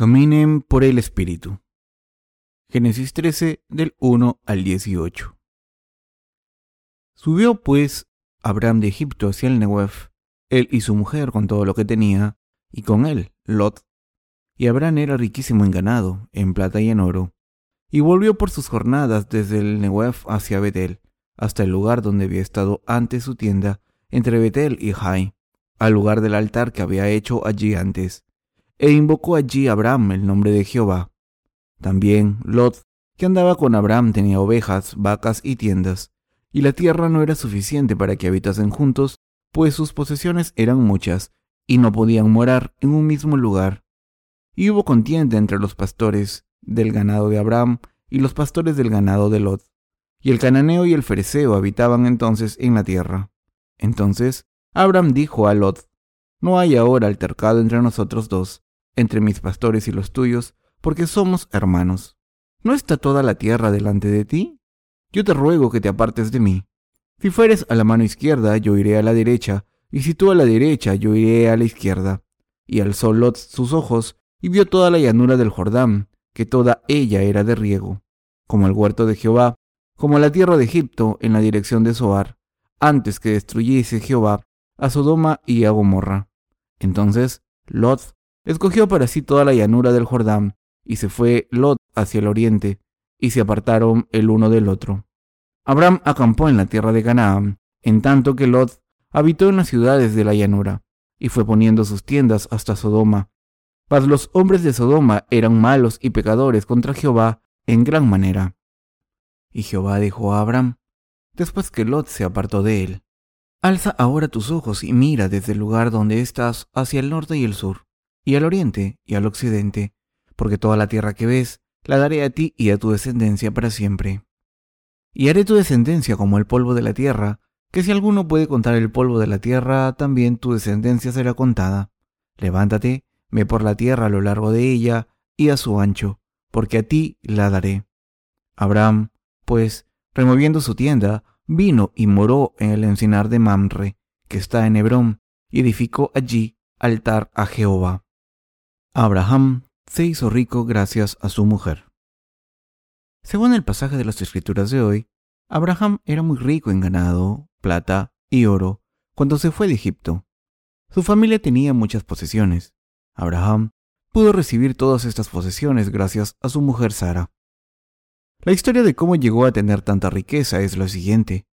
Caminen por el Espíritu. Génesis 13 del 1 al 18. Subió pues Abraham de Egipto hacia el Negev, él y su mujer con todo lo que tenía, y con él Lot. Y Abraham era riquísimo en ganado, en plata y en oro. Y volvió por sus jornadas desde el Negev hacia Betel, hasta el lugar donde había estado antes su tienda, entre Betel y Jai, al lugar del altar que había hecho allí antes e invocó allí Abraham el nombre de Jehová. También Lot, que andaba con Abraham, tenía ovejas, vacas y tiendas, y la tierra no era suficiente para que habitasen juntos, pues sus posesiones eran muchas, y no podían morar en un mismo lugar. Y hubo contienda entre los pastores del ganado de Abraham y los pastores del ganado de Lot. Y el cananeo y el fereceo habitaban entonces en la tierra. Entonces Abraham dijo a Lot, No hay ahora altercado entre nosotros dos, entre mis pastores y los tuyos, porque somos hermanos. ¿No está toda la tierra delante de ti? Yo te ruego que te apartes de mí. Si fueres a la mano izquierda, yo iré a la derecha, y si tú a la derecha, yo iré a la izquierda. Y alzó Lot sus ojos, y vio toda la llanura del Jordán, que toda ella era de riego, como el huerto de Jehová, como la tierra de Egipto en la dirección de Zoar, antes que destruyese Jehová a Sodoma y a Gomorra. Entonces Lot escogió para sí toda la llanura del Jordán, y se fue Lot hacia el oriente, y se apartaron el uno del otro. Abraham acampó en la tierra de Canaán, en tanto que Lot habitó en las ciudades de la llanura, y fue poniendo sus tiendas hasta Sodoma. Mas los hombres de Sodoma eran malos y pecadores contra Jehová en gran manera. Y Jehová dijo a Abraham, después que Lot se apartó de él, Alza ahora tus ojos y mira desde el lugar donde estás hacia el norte y el sur y al oriente y al occidente, porque toda la tierra que ves la daré a ti y a tu descendencia para siempre. Y haré tu descendencia como el polvo de la tierra, que si alguno puede contar el polvo de la tierra, también tu descendencia será contada. Levántate, ve por la tierra a lo largo de ella y a su ancho, porque a ti la daré. Abraham, pues, removiendo su tienda, vino y moró en el encinar de Mamre, que está en Hebrón, y edificó allí altar a Jehová. Abraham se hizo rico gracias a su mujer. Según el pasaje de las escrituras de hoy, Abraham era muy rico en ganado, plata y oro cuando se fue de Egipto. Su familia tenía muchas posesiones. Abraham pudo recibir todas estas posesiones gracias a su mujer Sara. La historia de cómo llegó a tener tanta riqueza es la siguiente.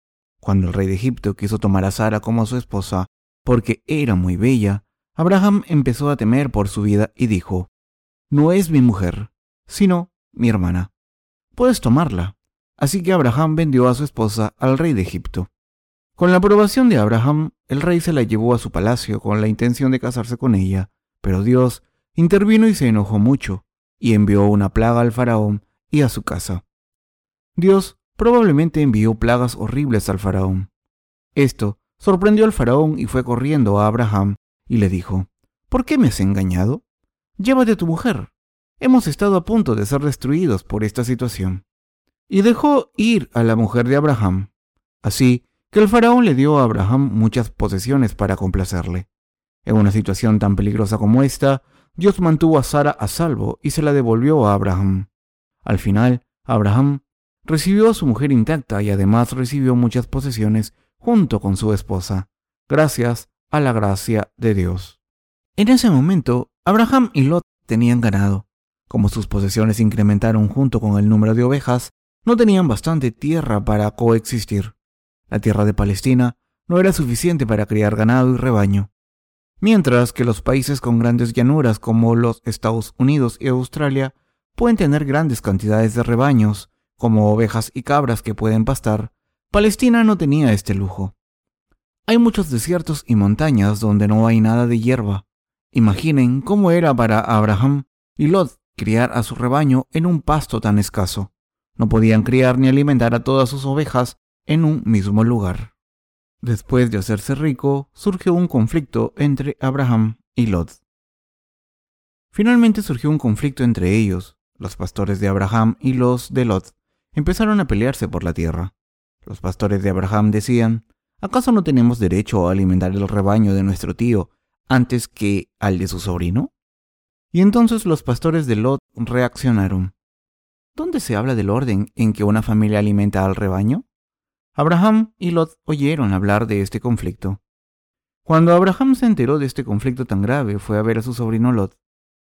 Cuando el rey de Egipto quiso tomar a Sara como su esposa porque era muy bella, Abraham empezó a temer por su vida y dijo, No es mi mujer, sino mi hermana. Puedes tomarla. Así que Abraham vendió a su esposa al rey de Egipto. Con la aprobación de Abraham, el rey se la llevó a su palacio con la intención de casarse con ella, pero Dios intervino y se enojó mucho, y envió una plaga al faraón y a su casa. Dios probablemente envió plagas horribles al faraón. Esto sorprendió al faraón y fue corriendo a Abraham y le dijo, ¿Por qué me has engañado? Llévate a tu mujer. Hemos estado a punto de ser destruidos por esta situación. Y dejó ir a la mujer de Abraham. Así que el faraón le dio a Abraham muchas posesiones para complacerle. En una situación tan peligrosa como esta, Dios mantuvo a Sara a salvo y se la devolvió a Abraham. Al final, Abraham recibió a su mujer intacta y además recibió muchas posesiones junto con su esposa, gracias a la gracia de Dios. En ese momento, Abraham y Lot tenían ganado. Como sus posesiones incrementaron junto con el número de ovejas, no tenían bastante tierra para coexistir. La tierra de Palestina no era suficiente para criar ganado y rebaño. Mientras que los países con grandes llanuras como los Estados Unidos y Australia pueden tener grandes cantidades de rebaños, como ovejas y cabras que pueden pastar, Palestina no tenía este lujo. Hay muchos desiertos y montañas donde no hay nada de hierba. Imaginen cómo era para Abraham y Lot criar a su rebaño en un pasto tan escaso. No podían criar ni alimentar a todas sus ovejas en un mismo lugar. Después de hacerse rico, surgió un conflicto entre Abraham y Lot. Finalmente surgió un conflicto entre ellos. Los pastores de Abraham y los de Lot empezaron a pelearse por la tierra. Los pastores de Abraham decían, ¿Acaso no tenemos derecho a alimentar el rebaño de nuestro tío antes que al de su sobrino? Y entonces los pastores de Lot reaccionaron. ¿Dónde se habla del orden en que una familia alimenta al rebaño? Abraham y Lot oyeron hablar de este conflicto. Cuando Abraham se enteró de este conflicto tan grave, fue a ver a su sobrino Lot.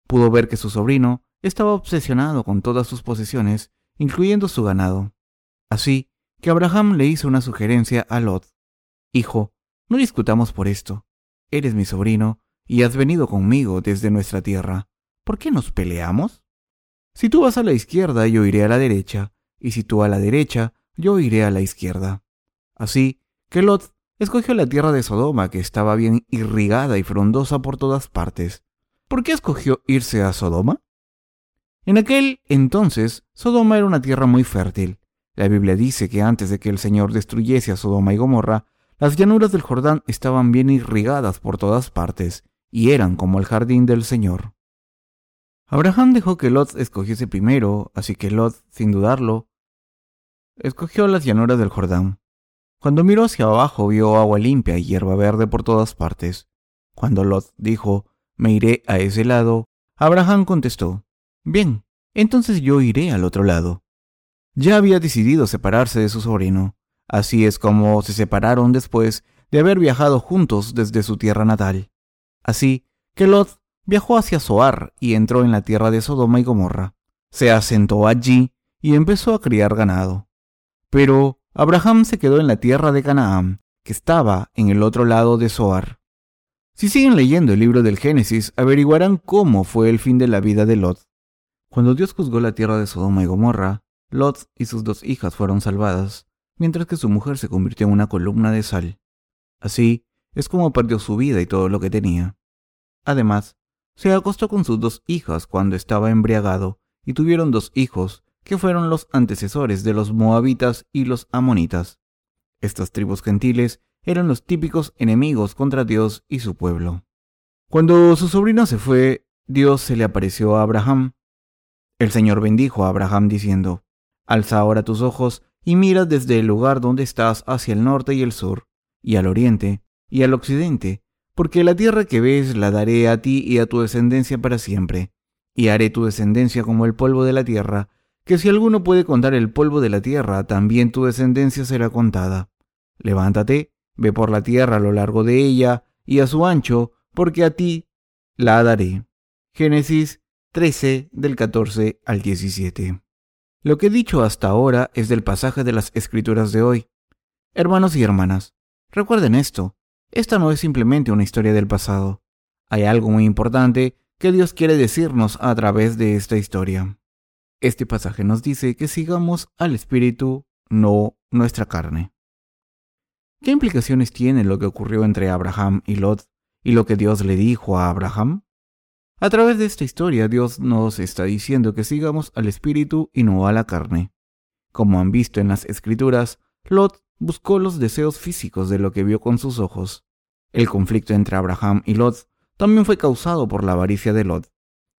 Pudo ver que su sobrino estaba obsesionado con todas sus posesiones, incluyendo su ganado. Así que Abraham le hizo una sugerencia a Lot. Hijo, no discutamos por esto. Eres mi sobrino y has venido conmigo desde nuestra tierra. ¿Por qué nos peleamos? Si tú vas a la izquierda, yo iré a la derecha, y si tú a la derecha, yo iré a la izquierda. Así que Lot escogió la tierra de Sodoma, que estaba bien irrigada y frondosa por todas partes. ¿Por qué escogió irse a Sodoma? En aquel entonces, Sodoma era una tierra muy fértil. La Biblia dice que antes de que el Señor destruyese a Sodoma y Gomorra, las llanuras del Jordán estaban bien irrigadas por todas partes, y eran como el jardín del Señor. Abraham dejó que Lot escogiese primero, así que Lot, sin dudarlo, escogió las llanuras del Jordán. Cuando miró hacia abajo vio agua limpia y hierba verde por todas partes. Cuando Lot dijo, me iré a ese lado, Abraham contestó, bien, entonces yo iré al otro lado. Ya había decidido separarse de su sobrino. Así es como se separaron después de haber viajado juntos desde su tierra natal. Así que Lot viajó hacia Zoar y entró en la tierra de Sodoma y Gomorra. Se asentó allí y empezó a criar ganado. Pero Abraham se quedó en la tierra de Canaán, que estaba en el otro lado de Zoar. Si siguen leyendo el libro del Génesis, averiguarán cómo fue el fin de la vida de Lot. Cuando Dios juzgó la tierra de Sodoma y Gomorra, Lot y sus dos hijas fueron salvadas, mientras que su mujer se convirtió en una columna de sal. Así es como perdió su vida y todo lo que tenía. Además, se acostó con sus dos hijas cuando estaba embriagado y tuvieron dos hijos que fueron los antecesores de los moabitas y los amonitas. Estas tribus gentiles eran los típicos enemigos contra Dios y su pueblo. Cuando su sobrino se fue, Dios se le apareció a Abraham. El Señor bendijo a Abraham diciendo, Alza ahora tus ojos y mira desde el lugar donde estás hacia el norte y el sur, y al oriente, y al occidente, porque la tierra que ves la daré a ti y a tu descendencia para siempre, y haré tu descendencia como el polvo de la tierra, que si alguno puede contar el polvo de la tierra, también tu descendencia será contada. Levántate, ve por la tierra a lo largo de ella y a su ancho, porque a ti la daré. Génesis 13 del 14 al 17. Lo que he dicho hasta ahora es del pasaje de las escrituras de hoy. Hermanos y hermanas, recuerden esto, esta no es simplemente una historia del pasado. Hay algo muy importante que Dios quiere decirnos a través de esta historia. Este pasaje nos dice que sigamos al Espíritu, no nuestra carne. ¿Qué implicaciones tiene lo que ocurrió entre Abraham y Lot y lo que Dios le dijo a Abraham? A través de esta historia Dios nos está diciendo que sigamos al Espíritu y no a la carne. Como han visto en las Escrituras, Lot buscó los deseos físicos de lo que vio con sus ojos. El conflicto entre Abraham y Lot también fue causado por la avaricia de Lot.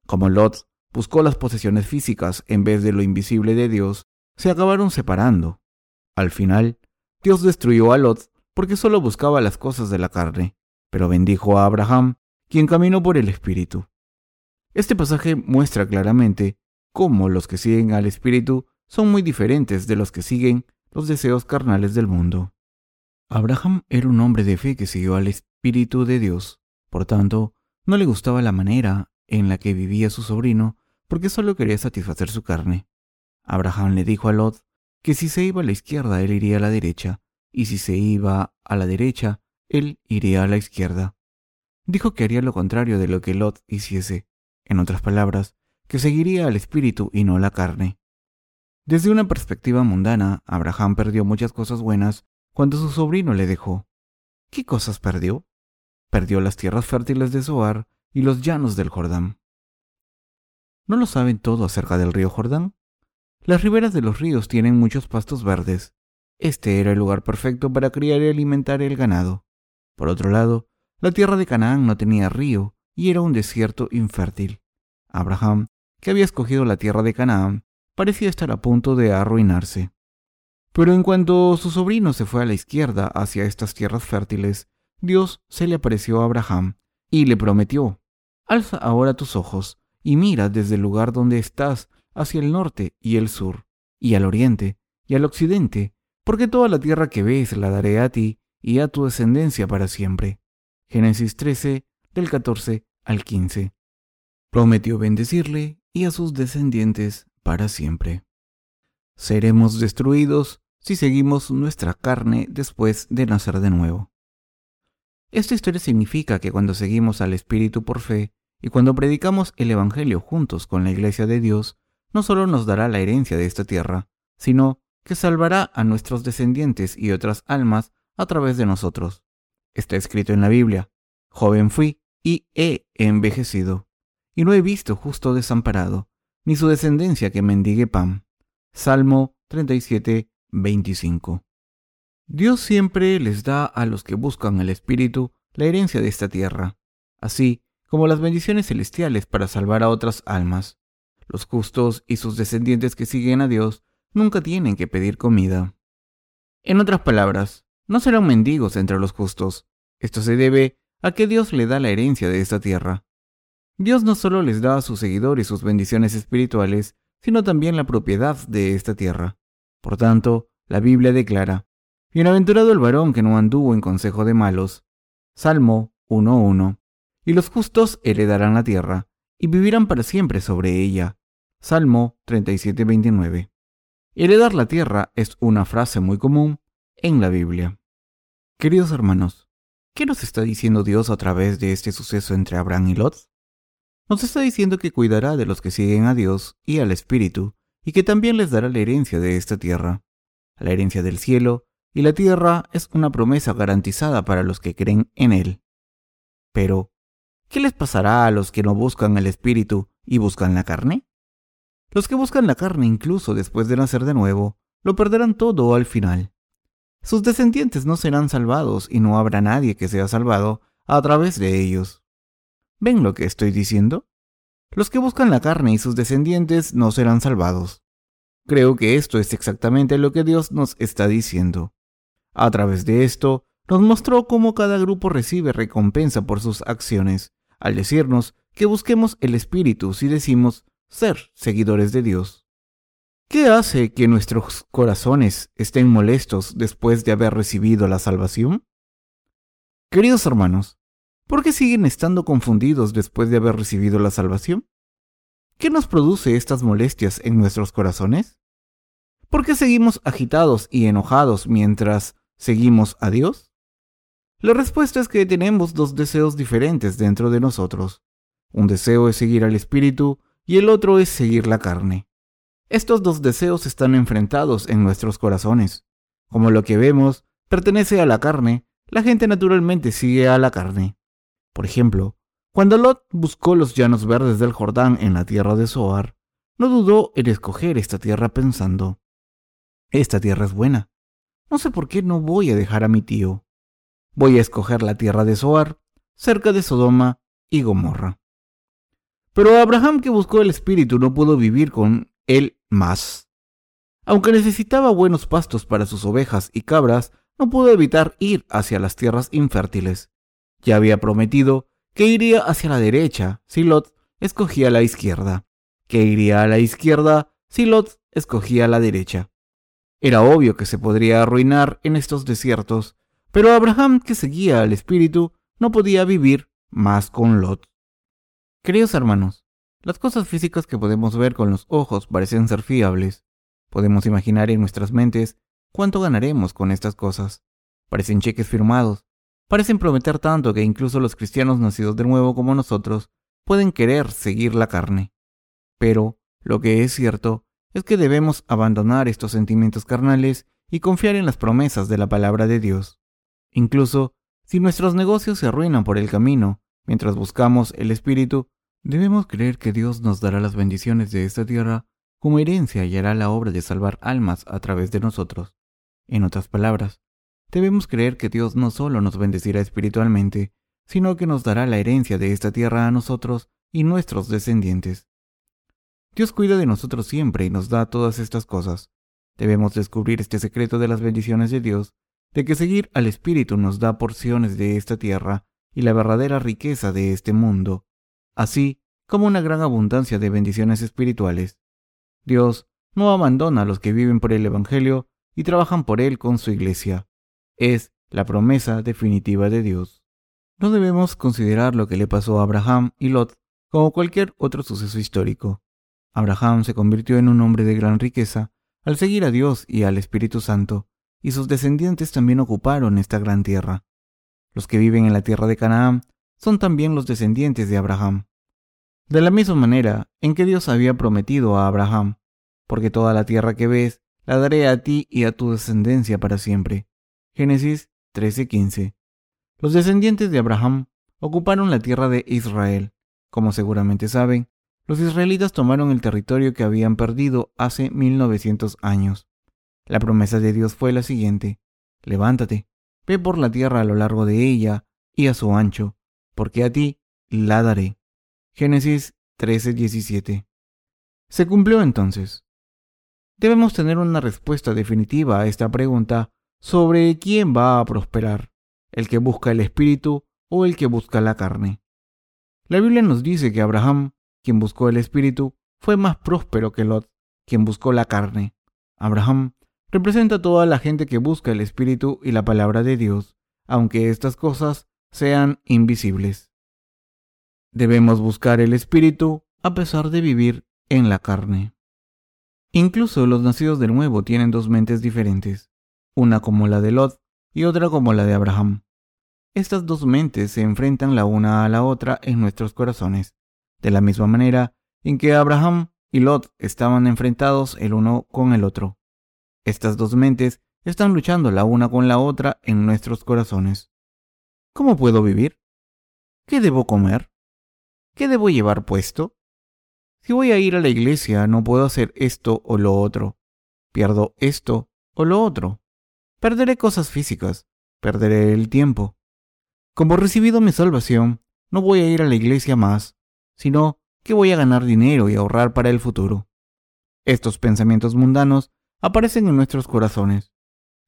Como Lot buscó las posesiones físicas en vez de lo invisible de Dios, se acabaron separando. Al final, Dios destruyó a Lot porque solo buscaba las cosas de la carne, pero bendijo a Abraham, quien caminó por el Espíritu. Este pasaje muestra claramente cómo los que siguen al Espíritu son muy diferentes de los que siguen los deseos carnales del mundo. Abraham era un hombre de fe que siguió al Espíritu de Dios, por tanto, no le gustaba la manera en la que vivía su sobrino porque solo quería satisfacer su carne. Abraham le dijo a Lot que si se iba a la izquierda, él iría a la derecha, y si se iba a la derecha, él iría a la izquierda. Dijo que haría lo contrario de lo que Lot hiciese, en otras palabras, que seguiría al espíritu y no la carne. Desde una perspectiva mundana, Abraham perdió muchas cosas buenas cuando su sobrino le dejó. ¿Qué cosas perdió? Perdió las tierras fértiles de Zoar y los llanos del Jordán. ¿No lo saben todo acerca del río Jordán? Las riberas de los ríos tienen muchos pastos verdes. Este era el lugar perfecto para criar y alimentar el ganado. Por otro lado, la tierra de Canaán no tenía río y era un desierto infértil. Abraham, que había escogido la tierra de Canaán, parecía estar a punto de arruinarse. Pero en cuanto su sobrino se fue a la izquierda hacia estas tierras fértiles, Dios se le apareció a Abraham y le prometió, Alza ahora tus ojos y mira desde el lugar donde estás hacia el norte y el sur, y al oriente y al occidente, porque toda la tierra que ves la daré a ti y a tu descendencia para siempre. Génesis 13, del 14 al 15. Prometió bendecirle y a sus descendientes para siempre. Seremos destruidos si seguimos nuestra carne después de nacer de nuevo. Esta historia significa que cuando seguimos al Espíritu por fe y cuando predicamos el Evangelio juntos con la Iglesia de Dios, no solo nos dará la herencia de esta tierra, sino que salvará a nuestros descendientes y otras almas a través de nosotros. Está escrito en la Biblia, joven fui y he envejecido, y no he visto justo desamparado, ni su descendencia que mendigue pan. Salmo 37, 25. Dios siempre les da a los que buscan el Espíritu la herencia de esta tierra, así como las bendiciones celestiales para salvar a otras almas. Los justos y sus descendientes que siguen a Dios nunca tienen que pedir comida. En otras palabras, no serán mendigos entre los justos. Esto se debe a que Dios le da la herencia de esta tierra. Dios no solo les da a sus seguidores sus bendiciones espirituales, sino también la propiedad de esta tierra. Por tanto, la Biblia declara, Bienaventurado el varón que no anduvo en consejo de malos. Salmo 1.1. Y los justos heredarán la tierra, y vivirán para siempre sobre ella. Salmo 37.29. Heredar la tierra es una frase muy común en la Biblia. Queridos hermanos, ¿qué nos está diciendo Dios a través de este suceso entre Abraham y Lot? Nos está diciendo que cuidará de los que siguen a Dios y al Espíritu, y que también les dará la herencia de esta tierra. La herencia del cielo y la tierra es una promesa garantizada para los que creen en Él. Pero, ¿qué les pasará a los que no buscan el Espíritu y buscan la carne? Los que buscan la carne incluso después de nacer de nuevo, lo perderán todo al final. Sus descendientes no serán salvados y no habrá nadie que sea salvado a través de ellos. ¿Ven lo que estoy diciendo? Los que buscan la carne y sus descendientes no serán salvados. Creo que esto es exactamente lo que Dios nos está diciendo. A través de esto, nos mostró cómo cada grupo recibe recompensa por sus acciones, al decirnos que busquemos el Espíritu si decimos ser seguidores de Dios. ¿Qué hace que nuestros corazones estén molestos después de haber recibido la salvación? Queridos hermanos, ¿por qué siguen estando confundidos después de haber recibido la salvación? ¿Qué nos produce estas molestias en nuestros corazones? ¿Por qué seguimos agitados y enojados mientras seguimos a Dios? La respuesta es que tenemos dos deseos diferentes dentro de nosotros. Un deseo es seguir al Espíritu y el otro es seguir la carne. Estos dos deseos están enfrentados en nuestros corazones. Como lo que vemos pertenece a la carne, la gente naturalmente sigue a la carne. Por ejemplo, cuando Lot buscó los llanos verdes del Jordán en la tierra de Zoar, no dudó en escoger esta tierra pensando, esta tierra es buena. No sé por qué no voy a dejar a mi tío. Voy a escoger la tierra de Zoar, cerca de Sodoma y Gomorra. Pero Abraham que buscó el espíritu no pudo vivir con él más. Aunque necesitaba buenos pastos para sus ovejas y cabras, no pudo evitar ir hacia las tierras infértiles. Ya había prometido que iría hacia la derecha si Lot escogía la izquierda, que iría a la izquierda si Lot escogía la derecha. Era obvio que se podría arruinar en estos desiertos, pero Abraham, que seguía al espíritu, no podía vivir más con Lot. Queridos hermanos, las cosas físicas que podemos ver con los ojos parecen ser fiables. Podemos imaginar en nuestras mentes cuánto ganaremos con estas cosas. Parecen cheques firmados. Parecen prometer tanto que incluso los cristianos nacidos de nuevo como nosotros pueden querer seguir la carne. Pero lo que es cierto es que debemos abandonar estos sentimientos carnales y confiar en las promesas de la palabra de Dios. Incluso si nuestros negocios se arruinan por el camino, Mientras buscamos el Espíritu, debemos creer que Dios nos dará las bendiciones de esta tierra como herencia y hará la obra de salvar almas a través de nosotros. En otras palabras, debemos creer que Dios no solo nos bendecirá espiritualmente, sino que nos dará la herencia de esta tierra a nosotros y nuestros descendientes. Dios cuida de nosotros siempre y nos da todas estas cosas. Debemos descubrir este secreto de las bendiciones de Dios, de que seguir al Espíritu nos da porciones de esta tierra y la verdadera riqueza de este mundo. Así como una gran abundancia de bendiciones espirituales. Dios no abandona a los que viven por el Evangelio y trabajan por él con su iglesia. Es la promesa definitiva de Dios. No debemos considerar lo que le pasó a Abraham y Lot como cualquier otro suceso histórico. Abraham se convirtió en un hombre de gran riqueza al seguir a Dios y al Espíritu Santo, y sus descendientes también ocuparon esta gran tierra. Los que viven en la tierra de Canaán son también los descendientes de Abraham. De la misma manera en que Dios había prometido a Abraham, porque toda la tierra que ves la daré a ti y a tu descendencia para siempre. Génesis 13:15. Los descendientes de Abraham ocuparon la tierra de Israel. Como seguramente saben, los israelitas tomaron el territorio que habían perdido hace 1900 años. La promesa de Dios fue la siguiente. Levántate, ve por la tierra a lo largo de ella y a su ancho, porque a ti la daré. Génesis 13:17. Se cumplió entonces. Debemos tener una respuesta definitiva a esta pregunta sobre quién va a prosperar, el que busca el espíritu o el que busca la carne. La Biblia nos dice que Abraham quien buscó el espíritu, fue más próspero que Lot, quien buscó la carne. Abraham representa a toda la gente que busca el espíritu y la palabra de Dios, aunque estas cosas sean invisibles. Debemos buscar el espíritu a pesar de vivir en la carne. Incluso los nacidos de nuevo tienen dos mentes diferentes, una como la de Lot y otra como la de Abraham. Estas dos mentes se enfrentan la una a la otra en nuestros corazones de la misma manera en que Abraham y Lot estaban enfrentados el uno con el otro. Estas dos mentes están luchando la una con la otra en nuestros corazones. ¿Cómo puedo vivir? ¿Qué debo comer? ¿Qué debo llevar puesto? Si voy a ir a la iglesia no puedo hacer esto o lo otro. Pierdo esto o lo otro. Perderé cosas físicas. Perderé el tiempo. Como he recibido mi salvación, no voy a ir a la iglesia más sino que voy a ganar dinero y ahorrar para el futuro. Estos pensamientos mundanos aparecen en nuestros corazones.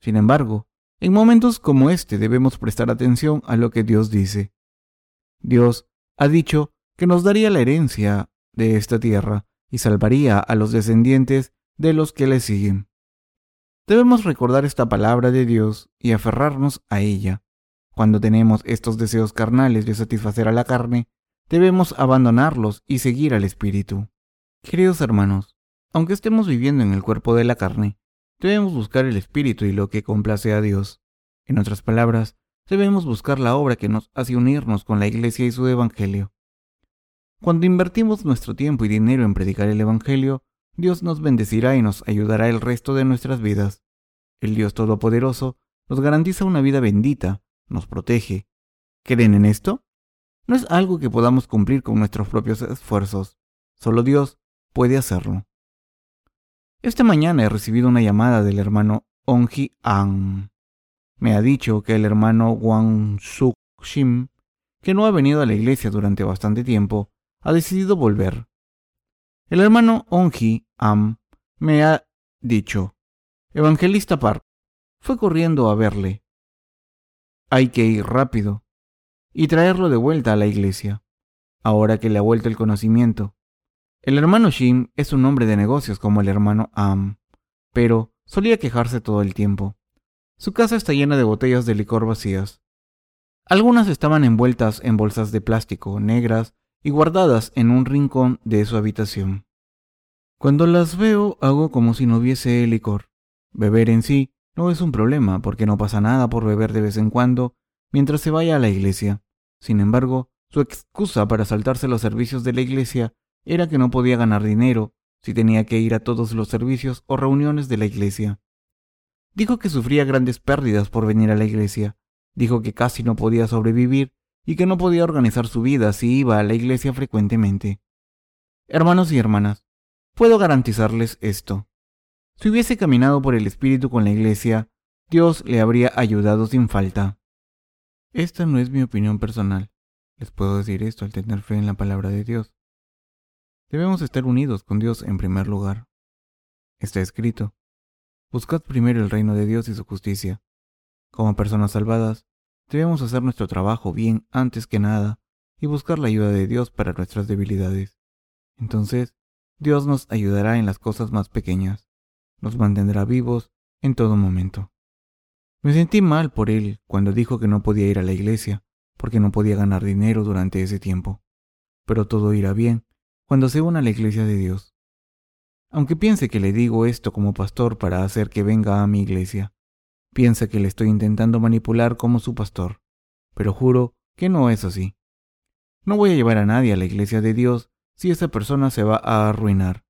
Sin embargo, en momentos como este debemos prestar atención a lo que Dios dice. Dios ha dicho que nos daría la herencia de esta tierra y salvaría a los descendientes de los que le siguen. Debemos recordar esta palabra de Dios y aferrarnos a ella. Cuando tenemos estos deseos carnales de satisfacer a la carne, debemos abandonarlos y seguir al Espíritu. Queridos hermanos, aunque estemos viviendo en el cuerpo de la carne, debemos buscar el Espíritu y lo que complace a Dios. En otras palabras, debemos buscar la obra que nos hace unirnos con la Iglesia y su Evangelio. Cuando invertimos nuestro tiempo y dinero en predicar el Evangelio, Dios nos bendecirá y nos ayudará el resto de nuestras vidas. El Dios Todopoderoso nos garantiza una vida bendita, nos protege. ¿Creen en esto? No es algo que podamos cumplir con nuestros propios esfuerzos. Solo Dios puede hacerlo. Esta mañana he recibido una llamada del hermano Onji An. Me ha dicho que el hermano Wang Suk Shim, que no ha venido a la iglesia durante bastante tiempo, ha decidido volver. El hermano Onji Am me ha dicho, Evangelista Park, fue corriendo a verle. Hay que ir rápido y traerlo de vuelta a la iglesia, ahora que le ha vuelto el conocimiento. El hermano Shim es un hombre de negocios como el hermano Am, pero solía quejarse todo el tiempo. Su casa está llena de botellas de licor vacías. Algunas estaban envueltas en bolsas de plástico negras y guardadas en un rincón de su habitación. Cuando las veo hago como si no hubiese licor. Beber en sí no es un problema porque no pasa nada por beber de vez en cuando mientras se vaya a la iglesia. Sin embargo, su excusa para saltarse los servicios de la iglesia era que no podía ganar dinero si tenía que ir a todos los servicios o reuniones de la iglesia. Dijo que sufría grandes pérdidas por venir a la iglesia. Dijo que casi no podía sobrevivir y que no podía organizar su vida si iba a la iglesia frecuentemente. Hermanos y hermanas, puedo garantizarles esto. Si hubiese caminado por el Espíritu con la iglesia, Dios le habría ayudado sin falta. Esta no es mi opinión personal. Les puedo decir esto al tener fe en la palabra de Dios. Debemos estar unidos con Dios en primer lugar. Está escrito, buscad primero el reino de Dios y su justicia. Como personas salvadas, debemos hacer nuestro trabajo bien antes que nada y buscar la ayuda de Dios para nuestras debilidades. entonces Dios nos ayudará en las cosas más pequeñas, nos mantendrá vivos en todo momento. Me sentí mal por él cuando dijo que no podía ir a la iglesia, porque no podía ganar dinero durante ese tiempo. Pero todo irá bien cuando se una a la iglesia de Dios. Aunque piense que le digo esto como pastor para hacer que venga a mi iglesia, piensa que le estoy intentando manipular como su pastor, pero juro que no es así. No voy a llevar a nadie a la iglesia de Dios si esa persona se va a arruinar.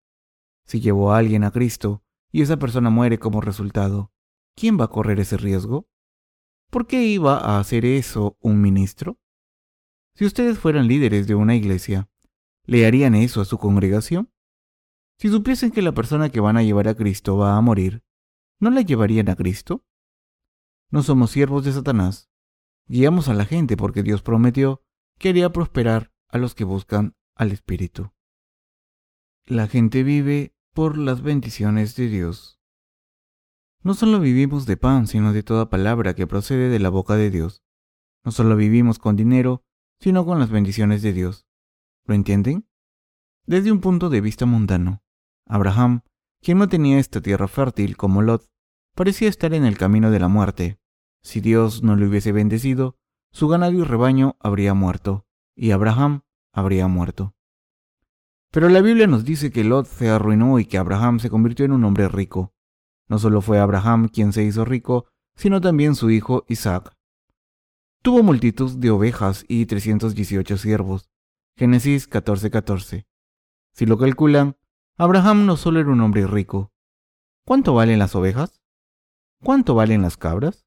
Si llevo a alguien a Cristo y esa persona muere como resultado, ¿quién va a correr ese riesgo? ¿Por qué iba a hacer eso un ministro? Si ustedes fueran líderes de una iglesia, ¿le harían eso a su congregación? Si supiesen que la persona que van a llevar a Cristo va a morir, ¿no la llevarían a Cristo? No somos siervos de Satanás. Guiamos a la gente porque Dios prometió que haría prosperar a los que buscan al Espíritu. La gente vive por las bendiciones de Dios. No solo vivimos de pan, sino de toda palabra que procede de la boca de Dios. No solo vivimos con dinero, sino con las bendiciones de Dios. ¿Lo entienden? Desde un punto de vista mundano, Abraham, quien no tenía esta tierra fértil como Lot, parecía estar en el camino de la muerte. Si Dios no le hubiese bendecido, su ganado y rebaño habría muerto, y Abraham habría muerto. Pero la Biblia nos dice que Lot se arruinó y que Abraham se convirtió en un hombre rico. No solo fue Abraham quien se hizo rico, sino también su hijo Isaac. Tuvo multitud de ovejas y 318 siervos. Génesis 14:14. Si lo calculan, Abraham no solo era un hombre rico. ¿Cuánto valen las ovejas? ¿Cuánto valen las cabras?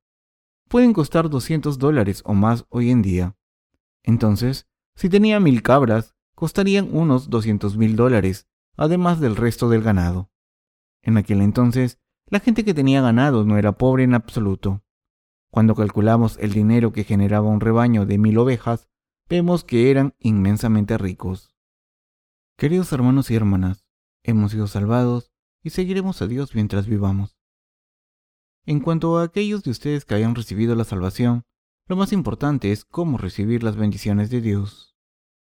Pueden costar 200 dólares o más hoy en día. Entonces, si tenía mil cabras, costarían unos 200 mil dólares, además del resto del ganado. En aquel entonces, la gente que tenía ganado no era pobre en absoluto. Cuando calculamos el dinero que generaba un rebaño de mil ovejas, vemos que eran inmensamente ricos. Queridos hermanos y hermanas, hemos sido salvados y seguiremos a Dios mientras vivamos. En cuanto a aquellos de ustedes que hayan recibido la salvación, lo más importante es cómo recibir las bendiciones de Dios.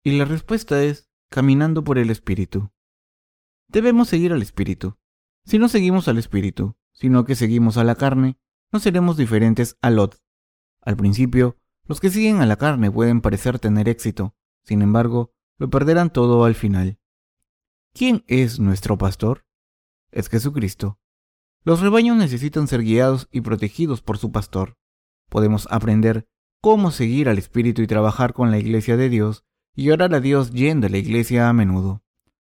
Y la respuesta es caminando por el Espíritu. Debemos seguir al Espíritu. Si no seguimos al espíritu, sino que seguimos a la carne, no seremos diferentes a Lot. Al principio, los que siguen a la carne pueden parecer tener éxito, sin embargo, lo perderán todo al final. ¿Quién es nuestro pastor? Es Jesucristo. Los rebaños necesitan ser guiados y protegidos por su pastor. Podemos aprender cómo seguir al Espíritu y trabajar con la iglesia de Dios y orar a Dios yendo a la iglesia a menudo.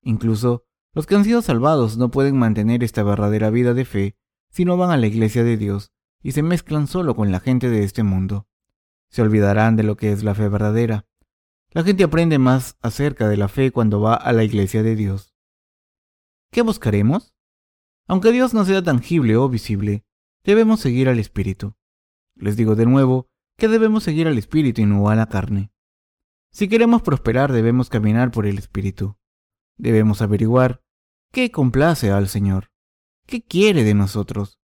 Incluso los que han sido salvados no pueden mantener esta verdadera vida de fe si no van a la iglesia de Dios y se mezclan solo con la gente de este mundo. Se olvidarán de lo que es la fe verdadera. La gente aprende más acerca de la fe cuando va a la iglesia de Dios. ¿Qué buscaremos? Aunque Dios no sea tangible o visible, debemos seguir al Espíritu. Les digo de nuevo que debemos seguir al Espíritu y no a la carne. Si queremos prosperar debemos caminar por el Espíritu. Debemos averiguar qué complace al Señor, qué quiere de nosotros,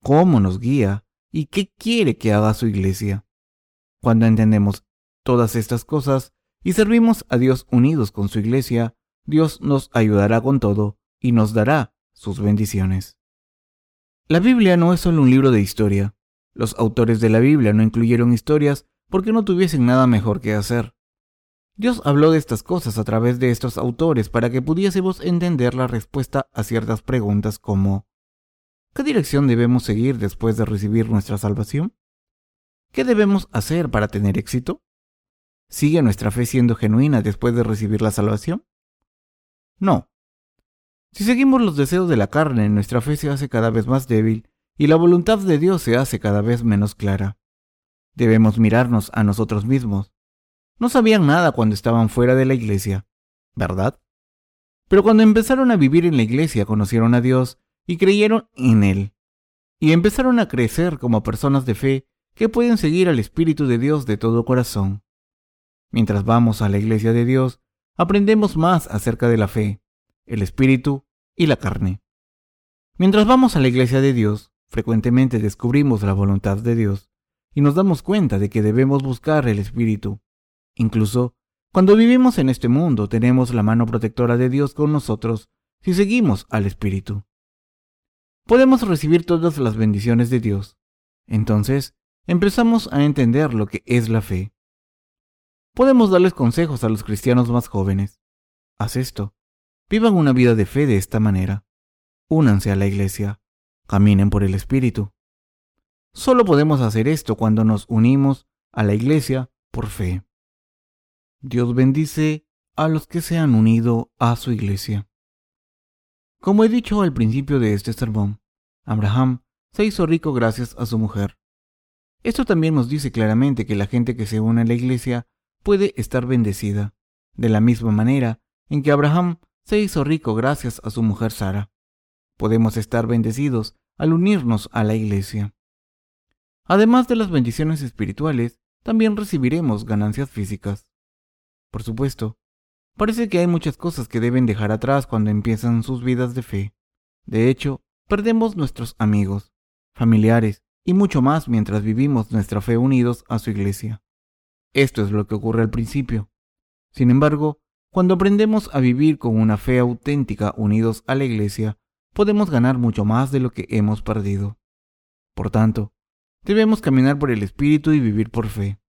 cómo nos guía y qué quiere que haga su iglesia. Cuando entendemos todas estas cosas y servimos a Dios unidos con su iglesia, Dios nos ayudará con todo y nos dará sus bendiciones. La Biblia no es solo un libro de historia. Los autores de la Biblia no incluyeron historias porque no tuviesen nada mejor que hacer. Dios habló de estas cosas a través de estos autores para que pudiésemos entender la respuesta a ciertas preguntas como ¿qué dirección debemos seguir después de recibir nuestra salvación? ¿Qué debemos hacer para tener éxito? ¿Sigue nuestra fe siendo genuina después de recibir la salvación? No. Si seguimos los deseos de la carne, nuestra fe se hace cada vez más débil y la voluntad de Dios se hace cada vez menos clara. Debemos mirarnos a nosotros mismos no sabían nada cuando estaban fuera de la iglesia, ¿verdad? Pero cuando empezaron a vivir en la iglesia conocieron a Dios y creyeron en Él. Y empezaron a crecer como personas de fe que pueden seguir al Espíritu de Dios de todo corazón. Mientras vamos a la iglesia de Dios, aprendemos más acerca de la fe, el Espíritu y la carne. Mientras vamos a la iglesia de Dios, frecuentemente descubrimos la voluntad de Dios y nos damos cuenta de que debemos buscar el Espíritu Incluso Cuando vivimos en este mundo tenemos la mano protectora de Dios con nosotros si seguimos al Espíritu. Podemos recibir todas las bendiciones de Dios. Entonces, empezamos a entender lo que es la fe. Podemos darles consejos a los cristianos más jóvenes. Haz esto. Vivan una vida de fe de esta manera. Únanse a la iglesia. Caminen por el Espíritu. Solo podemos hacer esto cuando nos unimos a la iglesia por fe. Dios bendice a los que se han unido a su iglesia. Como he dicho al principio de este sermón, Abraham se hizo rico gracias a su mujer. Esto también nos dice claramente que la gente que se une a la iglesia puede estar bendecida, de la misma manera en que Abraham se hizo rico gracias a su mujer Sara. Podemos estar bendecidos al unirnos a la iglesia. Además de las bendiciones espirituales, también recibiremos ganancias físicas. Por supuesto, parece que hay muchas cosas que deben dejar atrás cuando empiezan sus vidas de fe. De hecho, perdemos nuestros amigos, familiares y mucho más mientras vivimos nuestra fe unidos a su iglesia. Esto es lo que ocurre al principio. Sin embargo, cuando aprendemos a vivir con una fe auténtica unidos a la iglesia, podemos ganar mucho más de lo que hemos perdido. Por tanto, debemos caminar por el Espíritu y vivir por fe.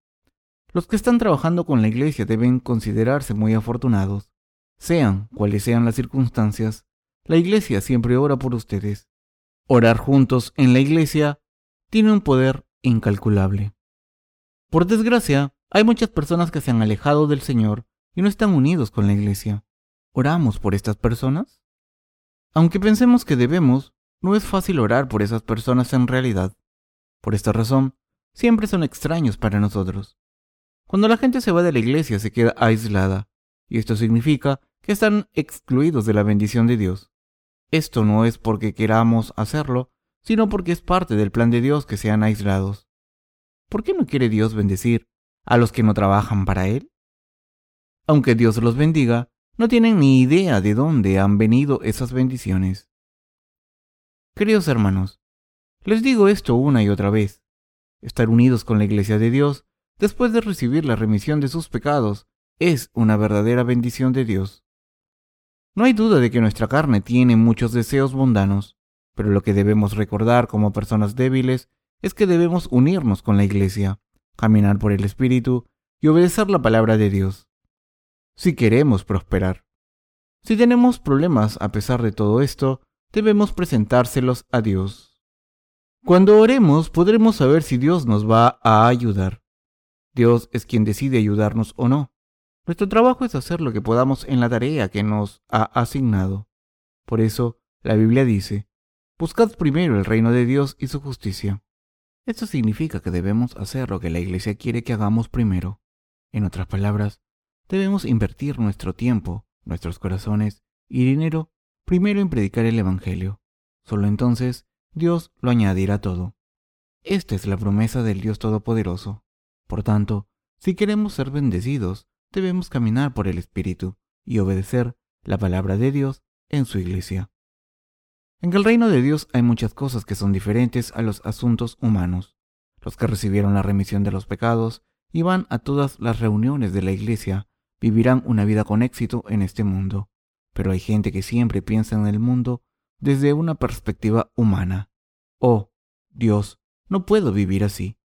Los que están trabajando con la iglesia deben considerarse muy afortunados. Sean cuales sean las circunstancias, la iglesia siempre ora por ustedes. Orar juntos en la iglesia tiene un poder incalculable. Por desgracia, hay muchas personas que se han alejado del Señor y no están unidos con la iglesia. ¿Oramos por estas personas? Aunque pensemos que debemos, no es fácil orar por esas personas en realidad. Por esta razón, siempre son extraños para nosotros. Cuando la gente se va de la iglesia se queda aislada, y esto significa que están excluidos de la bendición de Dios. Esto no es porque queramos hacerlo, sino porque es parte del plan de Dios que sean aislados. ¿Por qué no quiere Dios bendecir a los que no trabajan para Él? Aunque Dios los bendiga, no tienen ni idea de dónde han venido esas bendiciones. Queridos hermanos, les digo esto una y otra vez. Estar unidos con la Iglesia de Dios después de recibir la remisión de sus pecados, es una verdadera bendición de Dios. No hay duda de que nuestra carne tiene muchos deseos mundanos, pero lo que debemos recordar como personas débiles es que debemos unirnos con la Iglesia, caminar por el Espíritu y obedecer la palabra de Dios. Si queremos prosperar. Si tenemos problemas a pesar de todo esto, debemos presentárselos a Dios. Cuando oremos podremos saber si Dios nos va a ayudar. Dios es quien decide ayudarnos o no. Nuestro trabajo es hacer lo que podamos en la tarea que nos ha asignado. Por eso, la Biblia dice, Buscad primero el reino de Dios y su justicia. Esto significa que debemos hacer lo que la Iglesia quiere que hagamos primero. En otras palabras, debemos invertir nuestro tiempo, nuestros corazones y dinero primero en predicar el Evangelio. Solo entonces Dios lo añadirá todo. Esta es la promesa del Dios Todopoderoso. Por tanto, si queremos ser bendecidos, debemos caminar por el Espíritu y obedecer la palabra de Dios en su iglesia. En el reino de Dios hay muchas cosas que son diferentes a los asuntos humanos. Los que recibieron la remisión de los pecados y van a todas las reuniones de la iglesia vivirán una vida con éxito en este mundo. Pero hay gente que siempre piensa en el mundo desde una perspectiva humana. Oh, Dios, no puedo vivir así.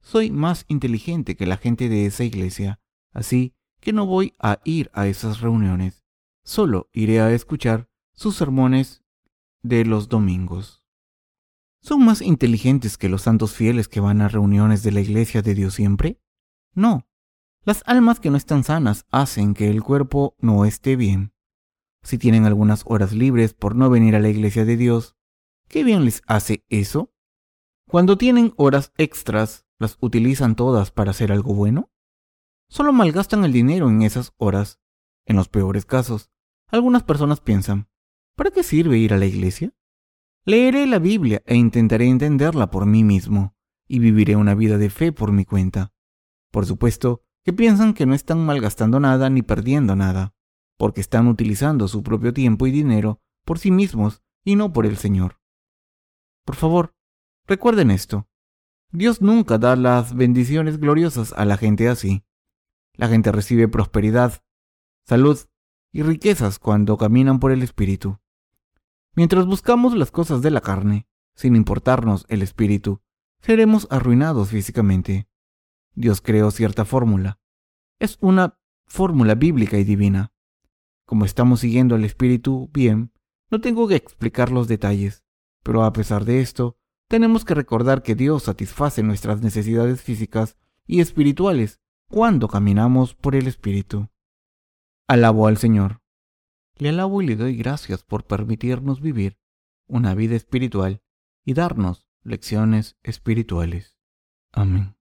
Soy más inteligente que la gente de esa iglesia, así que no voy a ir a esas reuniones. Solo iré a escuchar sus sermones de los domingos. ¿Son más inteligentes que los santos fieles que van a reuniones de la iglesia de Dios siempre? No. Las almas que no están sanas hacen que el cuerpo no esté bien. Si tienen algunas horas libres por no venir a la iglesia de Dios, ¿qué bien les hace eso? Cuando tienen horas extras, ¿Las utilizan todas para hacer algo bueno? Solo malgastan el dinero en esas horas. En los peores casos, algunas personas piensan, ¿para qué sirve ir a la iglesia? Leeré la Biblia e intentaré entenderla por mí mismo, y viviré una vida de fe por mi cuenta. Por supuesto que piensan que no están malgastando nada ni perdiendo nada, porque están utilizando su propio tiempo y dinero por sí mismos y no por el Señor. Por favor, recuerden esto. Dios nunca da las bendiciones gloriosas a la gente así. La gente recibe prosperidad, salud y riquezas cuando caminan por el Espíritu. Mientras buscamos las cosas de la carne, sin importarnos el Espíritu, seremos arruinados físicamente. Dios creó cierta fórmula. Es una fórmula bíblica y divina. Como estamos siguiendo al Espíritu bien, no tengo que explicar los detalles, pero a pesar de esto, tenemos que recordar que Dios satisface nuestras necesidades físicas y espirituales cuando caminamos por el Espíritu. Alabo al Señor. Le alabo y le doy gracias por permitirnos vivir una vida espiritual y darnos lecciones espirituales. Amén.